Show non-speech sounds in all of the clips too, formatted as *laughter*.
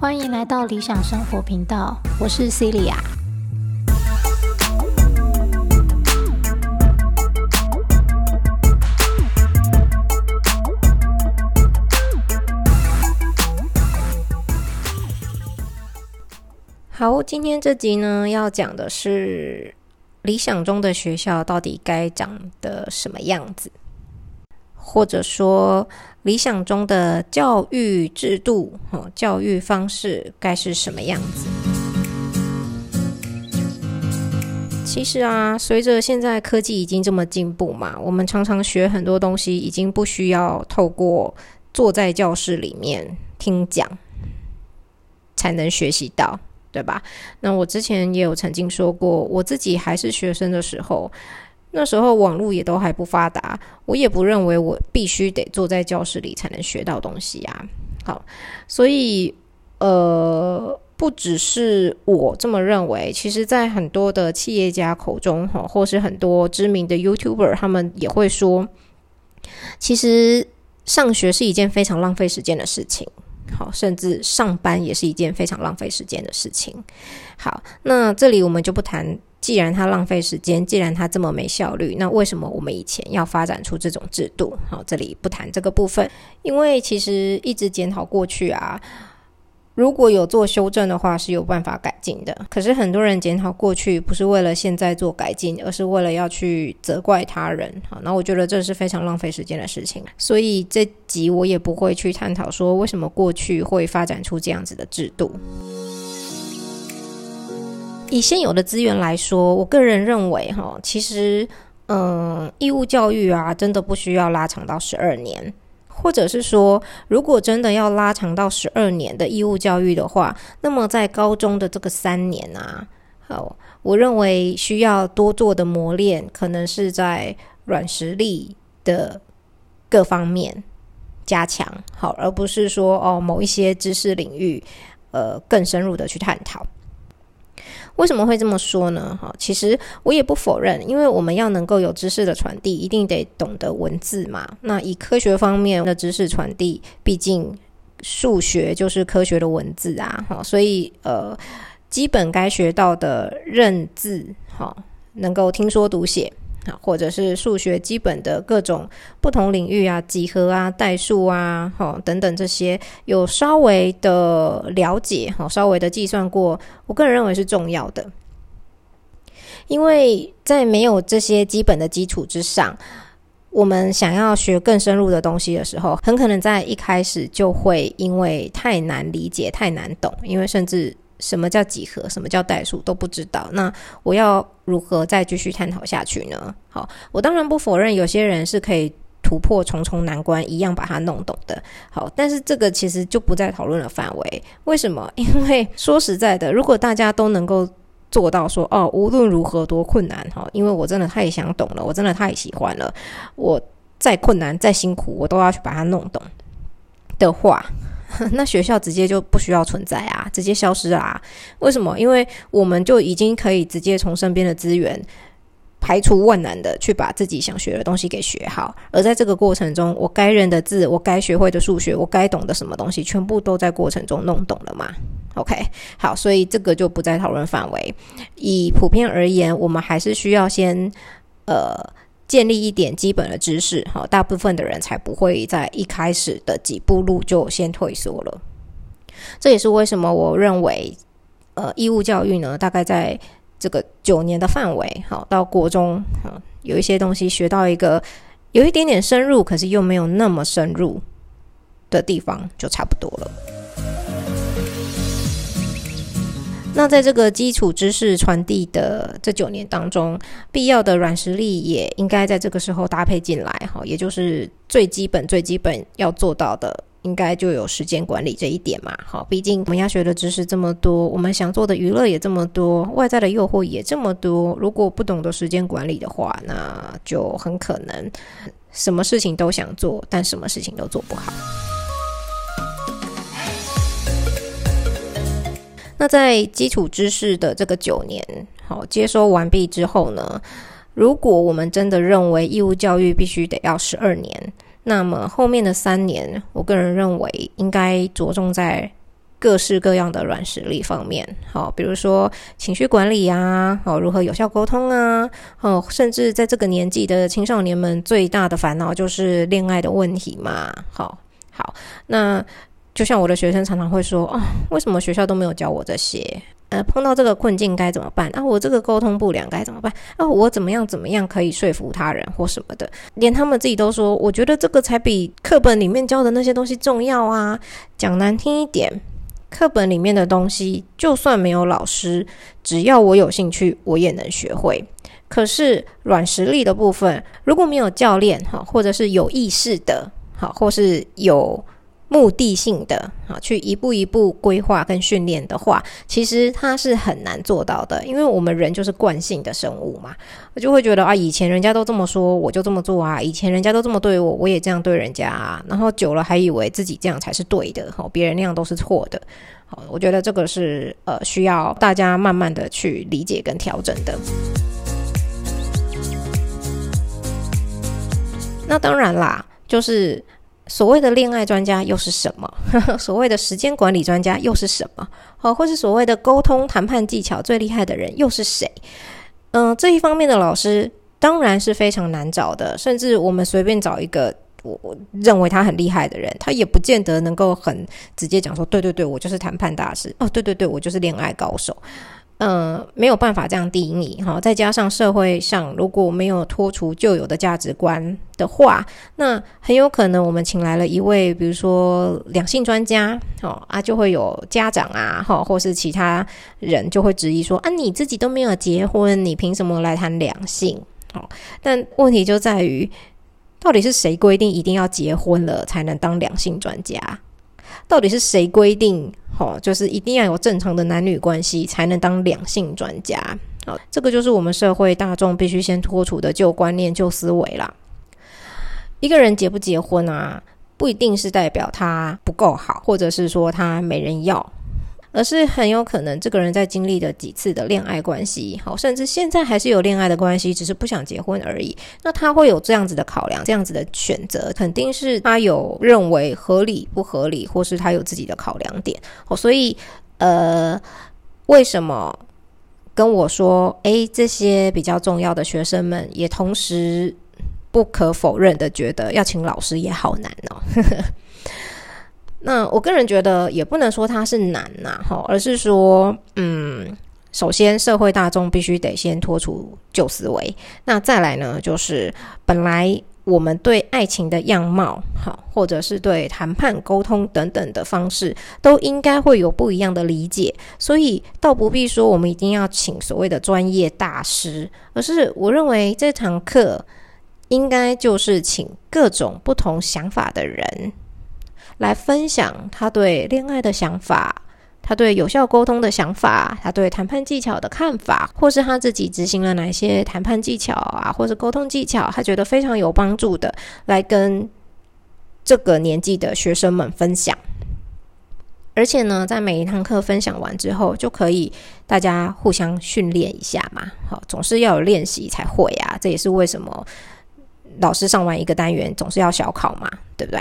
欢迎来到理想生活频道，我是 Celia。好，今天这集呢，要讲的是理想中的学校到底该长得什么样子，或者说理想中的教育制度、哦，教育方式该是什么样子？其实啊，随着现在科技已经这么进步嘛，我们常常学很多东西，已经不需要透过坐在教室里面听讲才能学习到。对吧？那我之前也有曾经说过，我自己还是学生的时候，那时候网络也都还不发达，我也不认为我必须得坐在教室里才能学到东西啊。好，所以呃，不只是我这么认为，其实在很多的企业家口中，哈，或是很多知名的 YouTuber，他们也会说，其实上学是一件非常浪费时间的事情。好，甚至上班也是一件非常浪费时间的事情。好，那这里我们就不谈，既然它浪费时间，既然它这么没效率，那为什么我们以前要发展出这种制度？好，这里不谈这个部分，因为其实一直检讨过去啊。如果有做修正的话，是有办法改进的。可是很多人检讨过去，不是为了现在做改进，而是为了要去责怪他人。好，那我觉得这是非常浪费时间的事情。*laughs* 所以这集我也不会去探讨说为什么过去会发展出这样子的制度。以现有的资源来说，我个人认为，哈，其实，嗯，义务教育啊，真的不需要拉长到十二年。或者是说，如果真的要拉长到十二年的义务教育的话，那么在高中的这个三年啊，好，我认为需要多做的磨练，可能是在软实力的各方面加强，好，而不是说哦某一些知识领域，呃，更深入的去探讨。为什么会这么说呢？哈，其实我也不否认，因为我们要能够有知识的传递，一定得懂得文字嘛。那以科学方面的知识传递，毕竟数学就是科学的文字啊，哈，所以呃，基本该学到的认字，哈，能够听说读写。或者是数学基本的各种不同领域啊，几何啊、代数啊，哈等等这些有稍微的了解，哈，稍微的计算过，我个人认为是重要的。因为在没有这些基本的基础之上，我们想要学更深入的东西的时候，很可能在一开始就会因为太难理解、太难懂，因为甚至。什么叫几何？什么叫代数？都不知道。那我要如何再继续探讨下去呢？好，我当然不否认有些人是可以突破重重难关，一样把它弄懂的。好，但是这个其实就不在讨论的范围。为什么？*laughs* 因为说实在的，如果大家都能够做到说哦，无论如何多困难哈，因为我真的太想懂了，我真的太喜欢了，我再困难再辛苦，我都要去把它弄懂的话。*laughs* 那学校直接就不需要存在啊，直接消失啊？为什么？因为我们就已经可以直接从身边的资源排除万难的去把自己想学的东西给学好，而在这个过程中，我该认的字，我该学会的数学，我该懂的什么东西，全部都在过程中弄懂了嘛？OK，好，所以这个就不在讨论范围。以普遍而言，我们还是需要先呃。建立一点基本的知识，哈，大部分的人才不会在一开始的几步路就先退缩了。这也是为什么我认为，呃，义务教育呢，大概在这个九年的范围，好，到国中，有一些东西学到一个有一点点深入，可是又没有那么深入的地方，就差不多了。那在这个基础知识传递的这九年当中，必要的软实力也应该在这个时候搭配进来，哈，也就是最基本、最基本要做到的，应该就有时间管理这一点嘛，好，毕竟我们要学的知识这么多，我们想做的娱乐也这么多，外在的诱惑也这么多，如果不懂得时间管理的话，那就很可能什么事情都想做，但什么事情都做不好。那在基础知识的这个九年好接收完毕之后呢，如果我们真的认为义务教育必须得要十二年，那么后面的三年，我个人认为应该着重在各式各样的软实力方面。好，比如说情绪管理啊，好，如何有效沟通啊，哦，甚至在这个年纪的青少年们最大的烦恼就是恋爱的问题嘛。好，好，那就像我的学生常常会说，哦，为什么学校都没有教我这些？呃，碰到这个困境该怎么办？啊，我这个沟通不良该怎么办？啊，我怎么样怎么样可以说服他人或什么的？连他们自己都说，我觉得这个才比课本里面教的那些东西重要啊！讲难听一点，课本里面的东西，就算没有老师，只要我有兴趣，我也能学会。可是软实力的部分，如果没有教练哈，或者是有意识的，好，或是有。目的性的啊，去一步一步规划跟训练的话，其实它是很难做到的，因为我们人就是惯性的生物嘛。我就会觉得啊，以前人家都这么说，我就这么做啊；以前人家都这么对我，我也这样对人家啊。然后久了还以为自己这样才是对的，好，别人那样都是错的。好，我觉得这个是呃需要大家慢慢的去理解跟调整的。那当然啦，就是。所谓的恋爱专家又是什么？*laughs* 所谓的时间管理专家又是什么？好，或是所谓的沟通谈判技巧最厉害的人又是谁？嗯，这一方面的老师当然是非常难找的，甚至我们随便找一个我我认为他很厉害的人，他也不见得能够很直接讲说，对对对，我就是谈判大师。哦，对对对，我就是恋爱高手。呃，没有办法这样定义哈。再加上社会上如果没有脱除旧有的价值观的话，那很有可能我们请来了一位，比如说两性专家哦啊，就会有家长啊哈，或是其他人就会质疑说啊，你自己都没有结婚，你凭什么来谈两性？哦，但问题就在于，到底是谁规定一定要结婚了才能当两性专家？到底是谁规定？好，就是一定要有正常的男女关系才能当两性专家。好，这个就是我们社会大众必须先脱除的旧观念、旧思维啦。一个人结不结婚啊，不一定是代表他不够好，或者是说他没人要。而是很有可能，这个人在经历了几次的恋爱关系，好，甚至现在还是有恋爱的关系，只是不想结婚而已。那他会有这样子的考量，这样子的选择，肯定是他有认为合理不合理，或是他有自己的考量点。哦，所以，呃，为什么跟我说，诶，这些比较重要的学生们，也同时不可否认的觉得要请老师也好难哦。那我个人觉得也不能说它是难呐，哈，而是说，嗯，首先社会大众必须得先脱出旧思维，那再来呢，就是本来我们对爱情的样貌，哈，或者是对谈判沟通等等的方式，都应该会有不一样的理解，所以倒不必说我们一定要请所谓的专业大师，而是我认为这堂课应该就是请各种不同想法的人。来分享他对恋爱的想法，他对有效沟通的想法，他对谈判技巧的看法，或是他自己执行了哪些谈判技巧啊，或是沟通技巧，他觉得非常有帮助的，来跟这个年纪的学生们分享。而且呢，在每一堂课分享完之后，就可以大家互相训练一下嘛。好，总是要有练习才会啊。这也是为什么老师上完一个单元总是要小考嘛，对不对？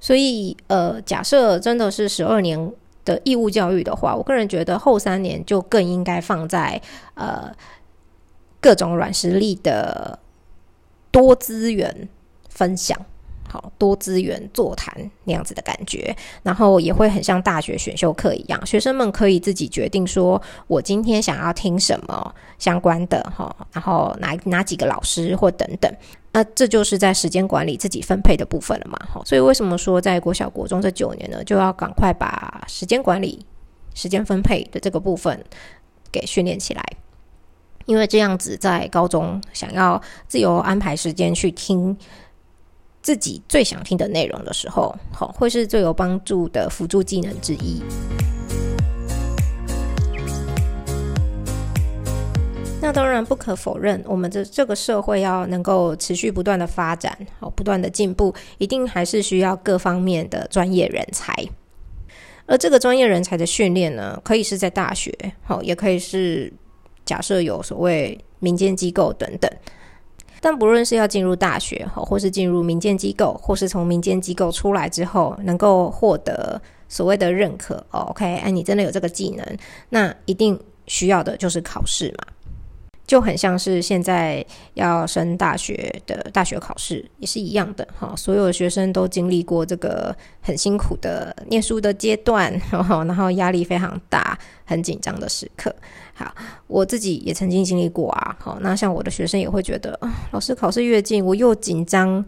所以，呃，假设真的是十二年的义务教育的话，我个人觉得后三年就更应该放在呃各种软实力的多资源分享。好多资源座谈那样子的感觉，然后也会很像大学选修课一样，学生们可以自己决定说，我今天想要听什么相关的哈，然后哪哪几个老师或等等，那这就是在时间管理自己分配的部分了嘛。哈，所以为什么说在国小国中这九年呢，就要赶快把时间管理、时间分配的这个部分给训练起来，因为这样子在高中想要自由安排时间去听。自己最想听的内容的时候，好，会是最有帮助的辅助技能之一。那当然不可否认，我们这这个社会要能够持续不断的发展，好，不断的进步，一定还是需要各方面的专业人才。而这个专业人才的训练呢，可以是在大学，好，也可以是假设有所谓民间机构等等。但不论是要进入大学，或是进入民间机构，或是从民间机构出来之后，能够获得所谓的认可，OK，哎，你真的有这个技能，那一定需要的就是考试嘛。就很像是现在要升大学的大学考试也是一样的哈，所有的学生都经历过这个很辛苦的念书的阶段，*laughs* 然后压力非常大、很紧张的时刻。好，我自己也曾经经历过啊。好，那像我的学生也会觉得，老师考试越近，我又紧张。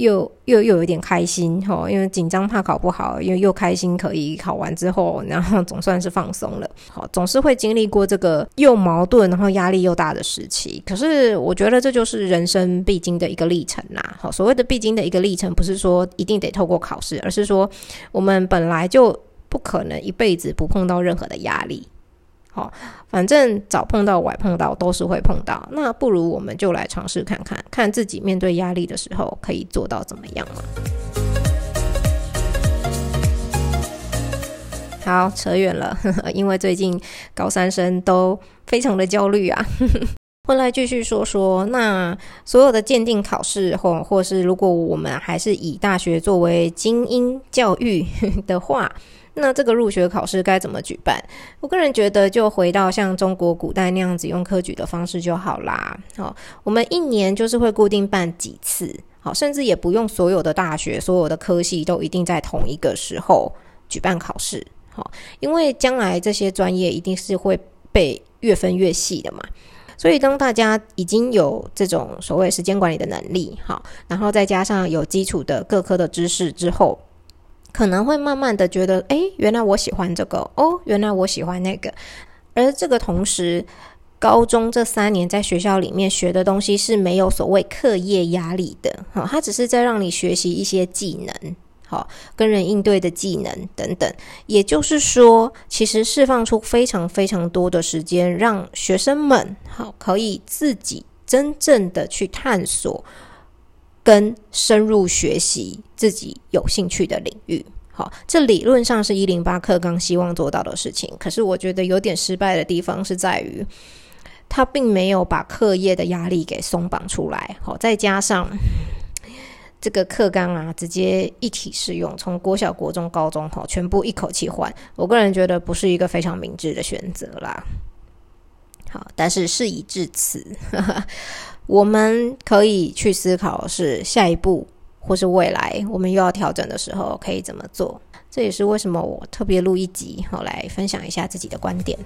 又又又有点开心哈，因为紧张怕考不好，因为又开心可以考完之后，然后总算是放松了。好，总是会经历过这个又矛盾，然后压力又大的时期。可是我觉得这就是人生必经的一个历程啦。好，所谓的必经的一个历程，不是说一定得透过考试，而是说我们本来就不可能一辈子不碰到任何的压力。好，反正早碰到晚碰到都是会碰到，那不如我们就来尝试看看，看自己面对压力的时候可以做到怎么样嘛。好，扯远了，*laughs* 因为最近高三生都非常的焦虑啊。*laughs* 后来继续说说，那所有的鉴定考试或或是如果我们还是以大学作为精英教育的话。那这个入学考试该怎么举办？我个人觉得，就回到像中国古代那样子用科举的方式就好啦。好，我们一年就是会固定办几次，好，甚至也不用所有的大学、所有的科系都一定在同一个时候举办考试。好，因为将来这些专业一定是会被越分越细的嘛。所以当大家已经有这种所谓时间管理的能力，好，然后再加上有基础的各科的知识之后。可能会慢慢的觉得，哎，原来我喜欢这个哦，原来我喜欢那个。而这个同时，高中这三年在学校里面学的东西是没有所谓课业压力的，好，它只是在让你学习一些技能，好，跟人应对的技能等等。也就是说，其实释放出非常非常多的时间，让学生们好可以自己真正的去探索。跟深入学习自己有兴趣的领域，好，这理论上是一零八课纲希望做到的事情。可是我觉得有点失败的地方是在于，他并没有把课业的压力给松绑出来。好，再加上这个课纲啊，直接一体适用，从国小、国中、高中，好，全部一口气换。我个人觉得不是一个非常明智的选择啦。好，但是事已至此。*laughs* 我们可以去思考是下一步或是未来，我们又要调整的时候可以怎么做？这也是为什么我特别录一集，好来分享一下自己的观点。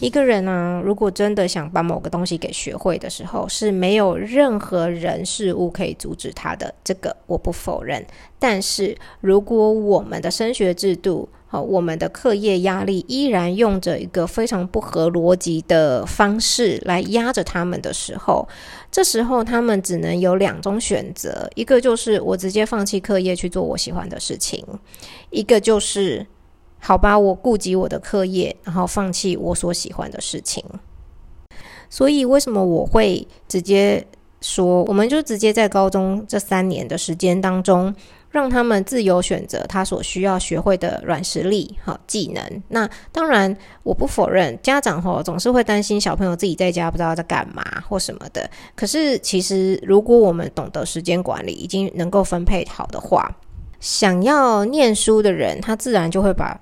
一个人呢，如果真的想把某个东西给学会的时候，是没有任何人事物可以阻止他的，这个我不否认。但是如果我们的升学制度，好，我们的课业压力依然用着一个非常不合逻辑的方式来压着他们的时候，这时候他们只能有两种选择：一个就是我直接放弃课业去做我喜欢的事情；一个就是好吧，我顾及我的课业，然后放弃我所喜欢的事情。所以，为什么我会直接说，我们就直接在高中这三年的时间当中。让他们自由选择他所需要学会的软实力、好技能。那当然，我不否认家长吼总是会担心小朋友自己在家不知道在干嘛或什么的。可是，其实如果我们懂得时间管理，已经能够分配好的话，想要念书的人，他自然就会把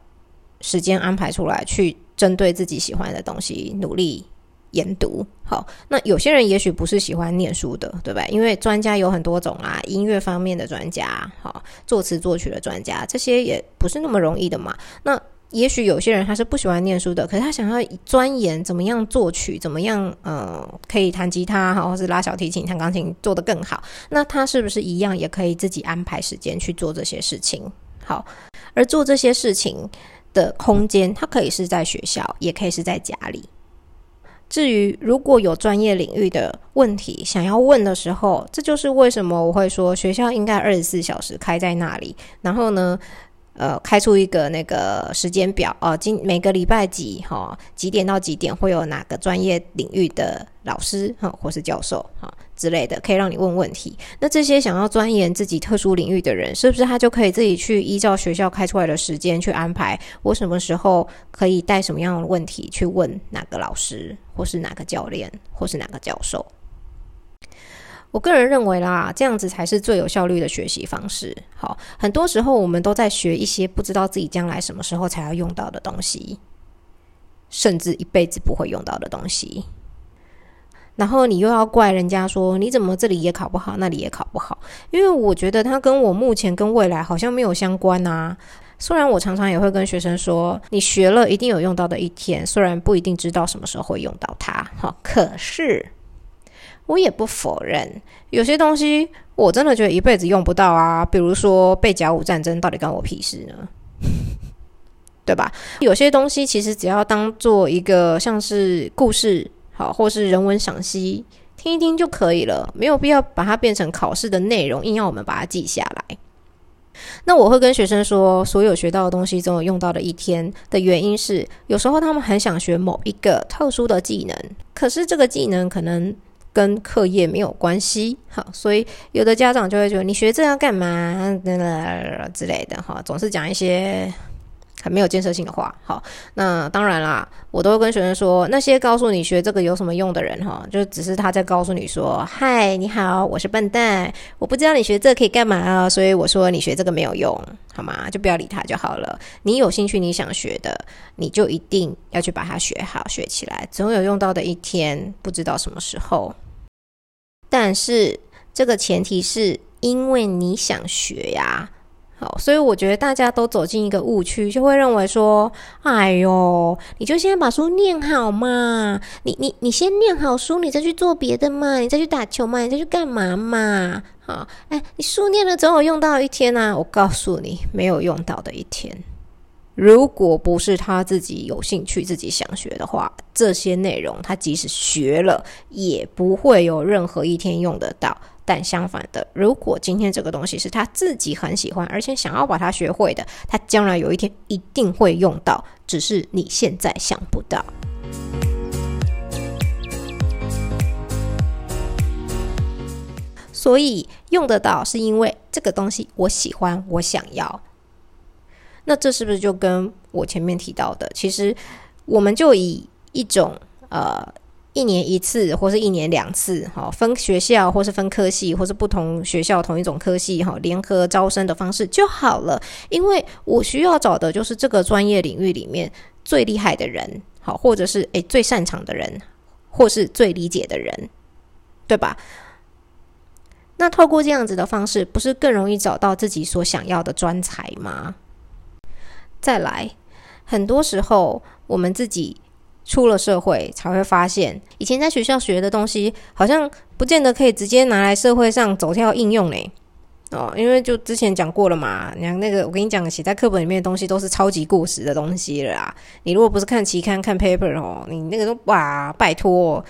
时间安排出来，去针对自己喜欢的东西努力。研读好，那有些人也许不是喜欢念书的，对吧？因为专家有很多种啊，音乐方面的专家，好，作词作曲的专家，这些也不是那么容易的嘛。那也许有些人他是不喜欢念书的，可是他想要钻研怎么样作曲，怎么样呃可以弹吉他，好，或是拉小提琴、弹钢琴做得更好。那他是不是一样也可以自己安排时间去做这些事情？好，而做这些事情的空间，它可以是在学校，也可以是在家里。至于如果有专业领域的问题想要问的时候，这就是为什么我会说学校应该二十四小时开在那里。然后呢，呃开出一个那个时间表哦，今每个礼拜几哈几点到几点会有哪个专业领域的老师哈或是教授哈之类的，可以让你问问题。那这些想要钻研自己特殊领域的人，是不是他就可以自己去依照学校开出来的时间去安排，我什么时候可以带什么样的问题去问哪个老师，或是哪个教练，或是哪个教授？我个人认为啦，这样子才是最有效率的学习方式。好，很多时候我们都在学一些不知道自己将来什么时候才要用到的东西，甚至一辈子不会用到的东西。然后你又要怪人家说你怎么这里也考不好，那里也考不好？因为我觉得它跟我目前跟未来好像没有相关啊。虽然我常常也会跟学生说，你学了一定有用到的一天，虽然不一定知道什么时候会用到它。好，可是。我也不否认，有些东西我真的觉得一辈子用不到啊。比如说被甲午战争，到底关我屁事呢？*laughs* 对吧？有些东西其实只要当做一个像是故事，好，或是人文赏析，听一听就可以了，没有必要把它变成考试的内容，硬要我们把它记下来。那我会跟学生说，所有学到的东西总有用到的一天的原因是，有时候他们很想学某一个特殊的技能，可是这个技能可能。跟课业没有关系，好，所以有的家长就会觉得你学这要干嘛之类的，哈，总是讲一些很没有建设性的话，好，那当然啦，我都会跟学生说，那些告诉你学这个有什么用的人，哈，就只是他在告诉你说，嗨，你好，我是笨蛋，我不知道你学这可以干嘛啊，所以我说你学这个没有用，好吗？就不要理他就好了。你有兴趣，你想学的，你就一定要去把它学好，学起来，总有用到的一天，不知道什么时候。但是这个前提是因为你想学呀，好，所以我觉得大家都走进一个误区，就会认为说，哎呦，你就先把书念好嘛，你你你先念好书，你再去做别的嘛，你再去打球嘛，你再去干嘛嘛，好，哎，你书念了总有用到一天啊，我告诉你，没有用到的一天。如果不是他自己有兴趣、自己想学的话，这些内容他即使学了，也不会有任何一天用得到。但相反的，如果今天这个东西是他自己很喜欢，而且想要把它学会的，他将来有一天一定会用到，只是你现在想不到。所以用得到，是因为这个东西我喜欢，我想要。那这是不是就跟我前面提到的，其实我们就以一种呃一年一次或是一年两次哈分学校或是分科系或是不同学校同一种科系哈联合招生的方式就好了，因为我需要找的就是这个专业领域里面最厉害的人，好或者是诶最擅长的人，或是最理解的人，对吧？那透过这样子的方式，不是更容易找到自己所想要的专才吗？再来，很多时候我们自己出了社会，才会发现以前在学校学的东西，好像不见得可以直接拿来社会上走跳应用嘞。哦，因为就之前讲过了嘛，你看那个我跟你讲，写在课本里面的东西都是超级过时的东西了啦。你如果不是看期刊、看 paper 哦，你那个都哇，拜托，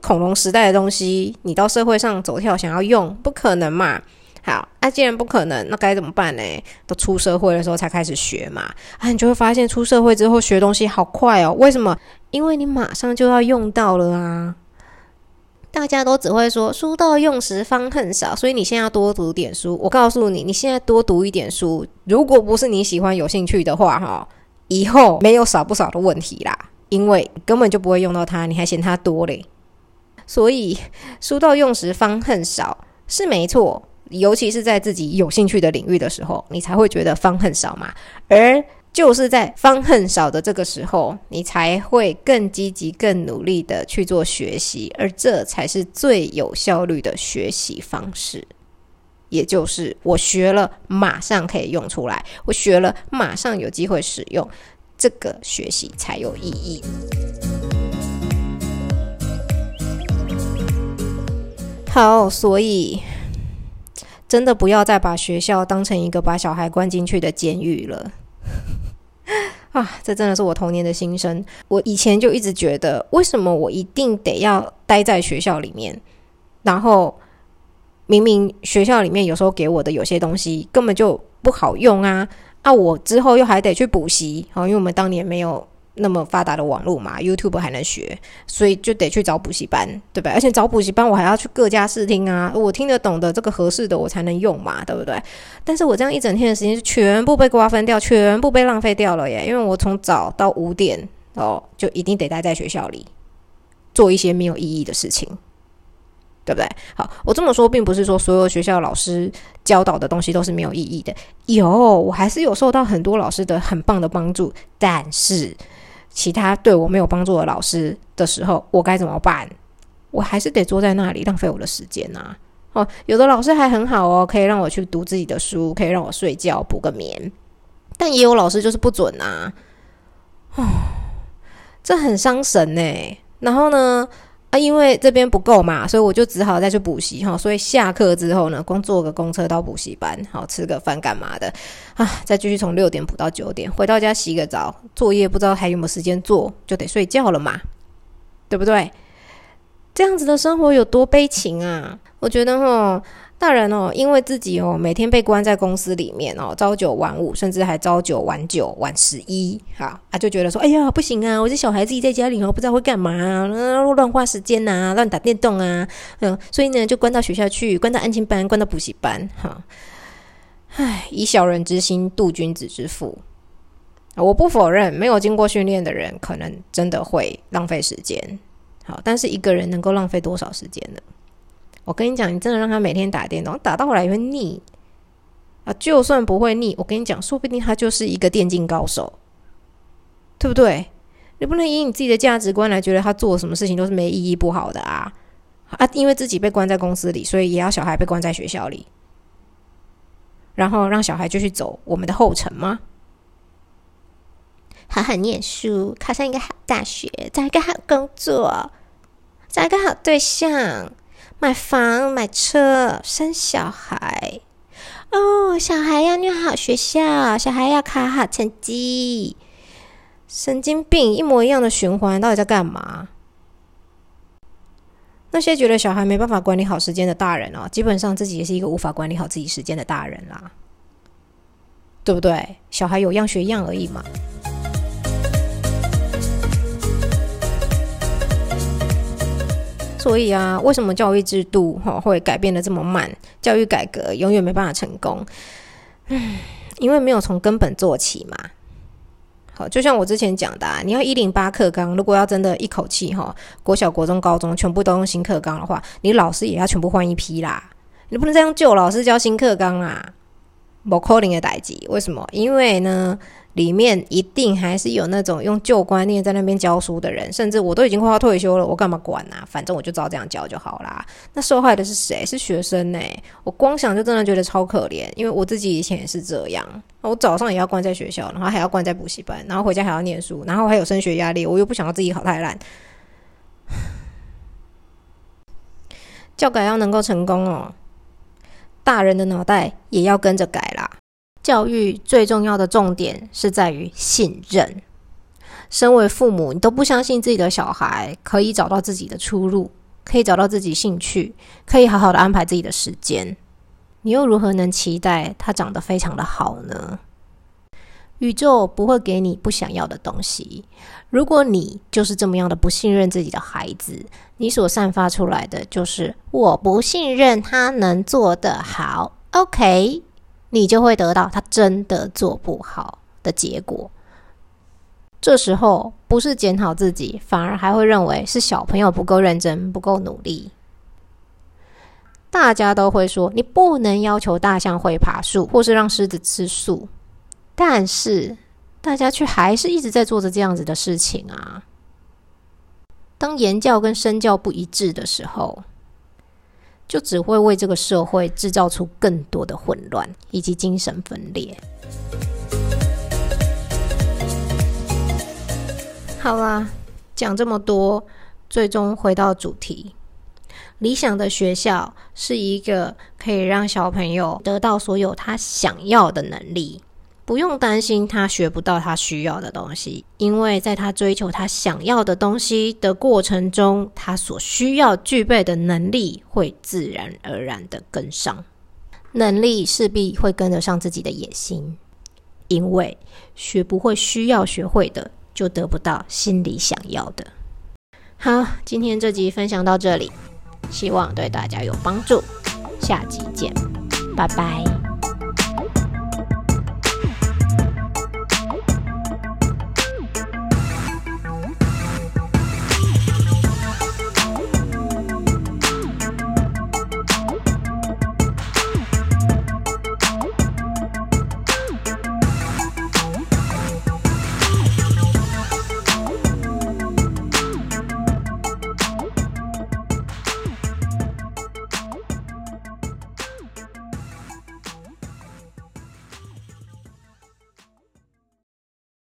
恐龙时代的东西，你到社会上走跳想要用，不可能嘛。好，那既然不可能，那该怎么办呢？都出社会的时候才开始学嘛，啊，你就会发现出社会之后学东西好快哦。为什么？因为你马上就要用到了啊！大家都只会说“书到用时方恨少”，所以你现在要多读点书。我告诉你，你现在多读一点书，如果不是你喜欢、有兴趣的话，哈，以后没有少不少的问题啦，因为根本就不会用到它，你还嫌它多嘞。所以“书到用时方恨少”是没错。尤其是在自己有兴趣的领域的时候，你才会觉得方恨少嘛。而就是在方恨少的这个时候，你才会更积极、更努力的去做学习，而这才是最有效率的学习方式。也就是我学了，马上可以用出来；我学了，马上有机会使用，这个学习才有意义。好，所以。真的不要再把学校当成一个把小孩关进去的监狱了 *laughs* 啊！这真的是我童年的心声。我以前就一直觉得，为什么我一定得要待在学校里面？然后明明学校里面有时候给我的有些东西根本就不好用啊！啊，我之后又还得去补习，哦，因为我们当年没有那么发达的网络嘛，YouTube 还能学，所以就得去找补习班，对不对？而且找补习班我还要去各家试听啊，我听得懂的这个合适的我才能用嘛，对不对？但是我这样一整天的时间就全部被瓜分掉，全部被浪费掉了耶，因为我从早到五点哦，就一定得待在学校里做一些没有意义的事情。对不对？好，我这么说并不是说所有学校老师教导的东西都是没有意义的，有，我还是有受到很多老师的很棒的帮助。但是，其他对我没有帮助的老师的时候，我该怎么办？我还是得坐在那里浪费我的时间呐。哦，有的老师还很好哦，可以让我去读自己的书，可以让我睡觉补个眠。但也有老师就是不准啊。哦，这很伤神呢。然后呢？啊，因为这边不够嘛，所以我就只好再去补习哈。所以下课之后呢，光坐个公车到补习班，好吃个饭干嘛的啊？再继续从六点补到九点，回到家洗个澡，作业不知道还有没有时间做，就得睡觉了嘛，对不对？这样子的生活有多悲情啊？我觉得哈。大人哦，因为自己哦每天被关在公司里面哦，朝九晚五，甚至还朝九晚九晚十一，哈啊就觉得说，哎呀不行啊，我这小孩自己在家里哦，不知道会干嘛啊，乱花时间呐，乱打电动啊，嗯，所以呢就关到学校去，关到安亲班，关到补习班，哈，唉，以小人之心度君子之腹，我不否认，没有经过训练的人可能真的会浪费时间，好，但是一个人能够浪费多少时间呢？我跟你讲，你真的让他每天打电动，打到后来也会腻啊！就算不会腻，我跟你讲，说不定他就是一个电竞高手，对不对？你不能以你自己的价值观来觉得他做什么事情都是没意义、不好的啊！啊，因为自己被关在公司里，所以也要小孩被关在学校里，然后让小孩就去走我们的后尘吗？好好念书，考上一个好大学，找一个好工作，找一个好对象。买房、买车、生小孩，哦，小孩要念好学校，小孩要考好成绩，神经病，一模一样的循环，到底在干嘛？那些觉得小孩没办法管理好时间的大人哦，基本上自己也是一个无法管理好自己时间的大人啦，对不对？小孩有样学样而已嘛。所以啊，为什么教育制度哈会改变的这么慢？教育改革永远没办法成功，嗯，因为没有从根本做起嘛。好，就像我之前讲的，你要一零八课纲，如果要真的一口气哈，国小、国中、高中全部都用新课纲的话，你老师也要全部换一批啦。你不能再用旧老师教新课纲啊，不可能的代际。为什么？因为呢？里面一定还是有那种用旧观念在那边教书的人，甚至我都已经快要退休了，我干嘛管啊？反正我就照这样教就好啦。那受害的是谁？是学生呢？我光想就真的觉得超可怜，因为我自己以前也是这样。我早上也要关在学校，然后还要关在补习班，然后回家还要念书，然后还有升学压力，我又不想要自己考太烂。*sighs* 教改要能够成功哦，大人的脑袋也要跟着改啦。教育最重要的重点是在于信任。身为父母，你都不相信自己的小孩可以找到自己的出路，可以找到自己兴趣，可以好好的安排自己的时间，你又如何能期待他长得非常的好呢？宇宙不会给你不想要的东西。如果你就是这么样的不信任自己的孩子，你所散发出来的就是我不信任他能做得好。OK。你就会得到他真的做不好的结果。这时候不是检讨自己，反而还会认为是小朋友不够认真、不够努力。大家都会说你不能要求大象会爬树，或是让狮子吃素，但是大家却还是一直在做着这样子的事情啊。当言教跟身教不一致的时候。就只会为这个社会制造出更多的混乱以及精神分裂。好啦，讲这么多，最终回到主题：理想的学校是一个可以让小朋友得到所有他想要的能力。不用担心他学不到他需要的东西，因为在他追求他想要的东西的过程中，他所需要具备的能力会自然而然的跟上，能力势必会跟得上自己的野心。因为学不会需要学会的，就得不到心里想要的。好，今天这集分享到这里，希望对大家有帮助。下集见，拜拜。